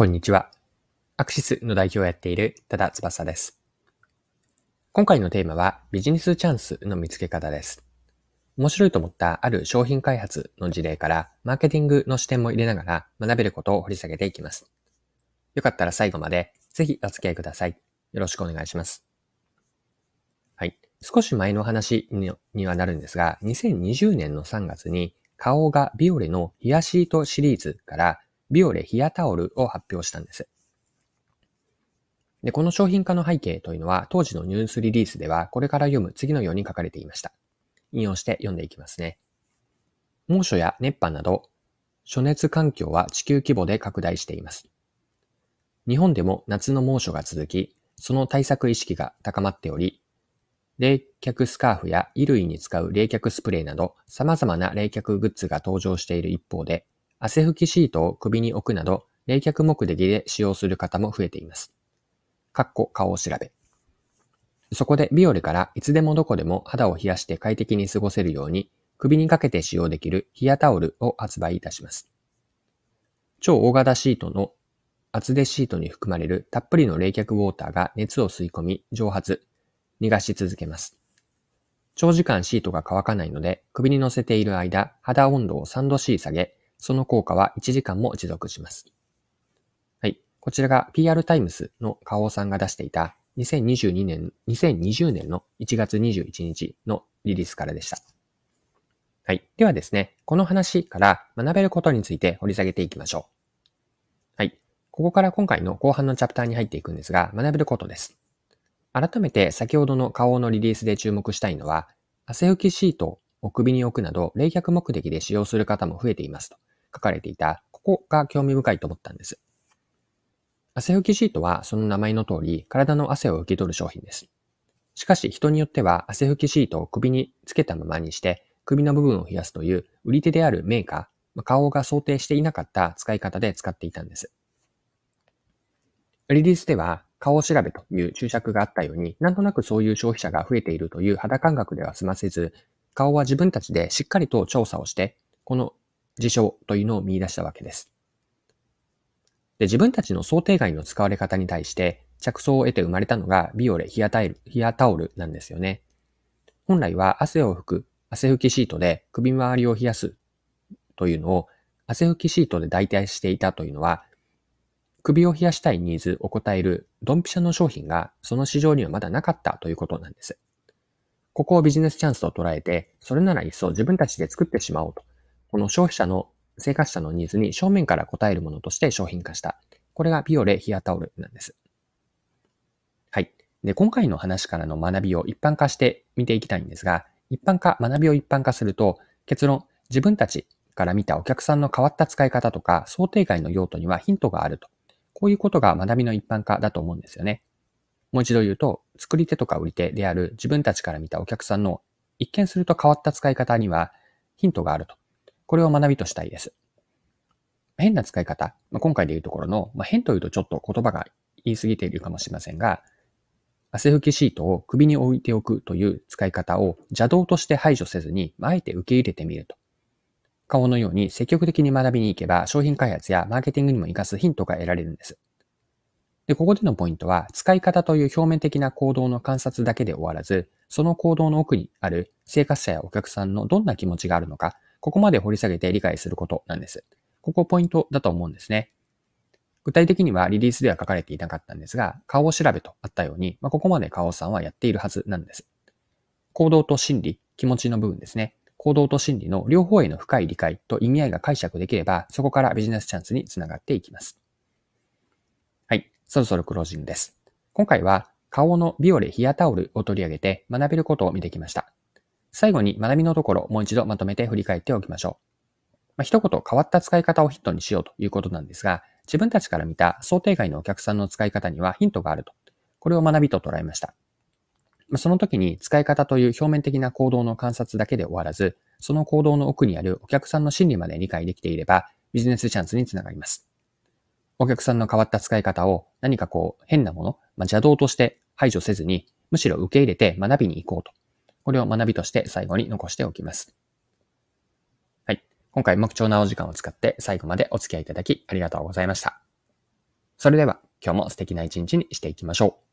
こんにちは。アクシスの代表をやっている多田翼です。今回のテーマはビジネスチャンスの見つけ方です。面白いと思ったある商品開発の事例からマーケティングの視点も入れながら学べることを掘り下げていきます。よかったら最後までぜひお付き合いください。よろしくお願いします。はい。少し前の話にはなるんですが、2020年の3月に顔がビオレのヒアシートシリーズからビオレヒアタオルを発表したんです。で、この商品化の背景というのは、当時のニュースリリースでは、これから読む次のように書かれていました。引用して読んでいきますね。猛暑や熱波など、暑熱環境は地球規模で拡大しています。日本でも夏の猛暑が続き、その対策意識が高まっており、冷却スカーフや衣類に使う冷却スプレーなど様々な冷却グッズが登場している一方で、汗拭きシートを首に置くなど、冷却目的で使用する方も増えています。かっこ顔を調べ。そこでビオレからいつでもどこでも肌を冷やして快適に過ごせるように、首にかけて使用できる冷やタオルを発売いたします。超大型シートの厚手シートに含まれるたっぷりの冷却ウォーターが熱を吸い込み蒸発、逃がし続けます。長時間シートが乾かないので、首に乗せている間、肌温度を3度 C 下げ、その効果は1時間も持続します。はい。こちらが PR タイムスの花王さんが出していた2022年、2020年の1月21日のリリースからでした。はい。ではですね、この話から学べることについて掘り下げていきましょう。はい。ここから今回の後半のチャプターに入っていくんですが、学べることです。改めて先ほどの花王のリリースで注目したいのは、汗拭きシートを首に置くなど冷却目的で使用する方も増えていますと。書かれていた、ここが興味深いと思ったんです。汗拭きシートはその名前の通り、体の汗を拭き取る商品です。しかし人によっては汗拭きシートを首につけたままにして、首の部分を冷やすという売り手であるメーカー、顔が想定していなかった使い方で使っていたんです。リリースでは顔を調べという注釈があったように、なんとなくそういう消費者が増えているという肌感覚では済ませず、顔は自分たちでしっかりと調査をして、この事象というのを見出したわけです。で自分たちの想定外の使われ方に対して着想を得て生まれたのがビオレヒアタイルヒアタオルなんですよね。本来は汗を拭く汗拭きシートで首周りを冷やすというのを汗拭きシートで代替していたというのは首を冷やしたいニーズを応えるドンピシャの商品がその市場にはまだなかったということなんです。ここをビジネスチャンスと捉えて、それならいっそ自分たちで作ってしまおうとこの消費者の、生活者のニーズに正面から応えるものとして商品化した。これがビオレヒアタオルなんです。はい。で、今回の話からの学びを一般化して見ていきたいんですが、一般化、学びを一般化すると、結論、自分たちから見たお客さんの変わった使い方とか、想定外の用途にはヒントがあると。こういうことが学びの一般化だと思うんですよね。もう一度言うと、作り手とか売り手である自分たちから見たお客さんの一見すると変わった使い方にはヒントがあると。これを学びとしたいです。変な使い方、まあ、今回でいうところの、まあ、変というとちょっと言葉が言い過ぎているかもしれませんが、汗拭きシートを首に置いておくという使い方を邪道として排除せずに、あえて受け入れてみると。顔のように積極的に学びに行けば商品開発やマーケティングにも活かすヒントが得られるんです。で、ここでのポイントは、使い方という表面的な行動の観察だけで終わらず、その行動の奥にある生活者やお客さんのどんな気持ちがあるのか、ここまで掘り下げて理解することなんです。ここポイントだと思うんですね。具体的にはリリースでは書かれていなかったんですが、顔を調べとあったように、まあ、ここまで顔さんはやっているはずなんです。行動と心理、気持ちの部分ですね。行動と心理の両方への深い理解と意味合いが解釈できれば、そこからビジネスチャンスにつながっていきます。はい、そろそろクロージングです。今回は顔のビオレヒアタオルを取り上げて学べることを見てきました。最後に学びのところを、もう一度まとめて振り返っておきましょう。まあ、一言変わった使い方をヒットにしようということなんですが、自分たちから見た想定外のお客さんの使い方にはヒントがあると。これを学びと捉えました。まあ、その時に使い方という表面的な行動の観察だけで終わらず、その行動の奥にあるお客さんの心理まで理解できていれば、ビジネスチャンスにつながります。お客さんの変わった使い方を何かこう変なもの、まあ、邪道として排除せずに、むしろ受け入れて学びに行こうと。これを学びとして最後に残しておきます。はい。今回も貴重なお時間を使って最後までお付き合いいただきありがとうございました。それでは今日も素敵な一日にしていきましょう。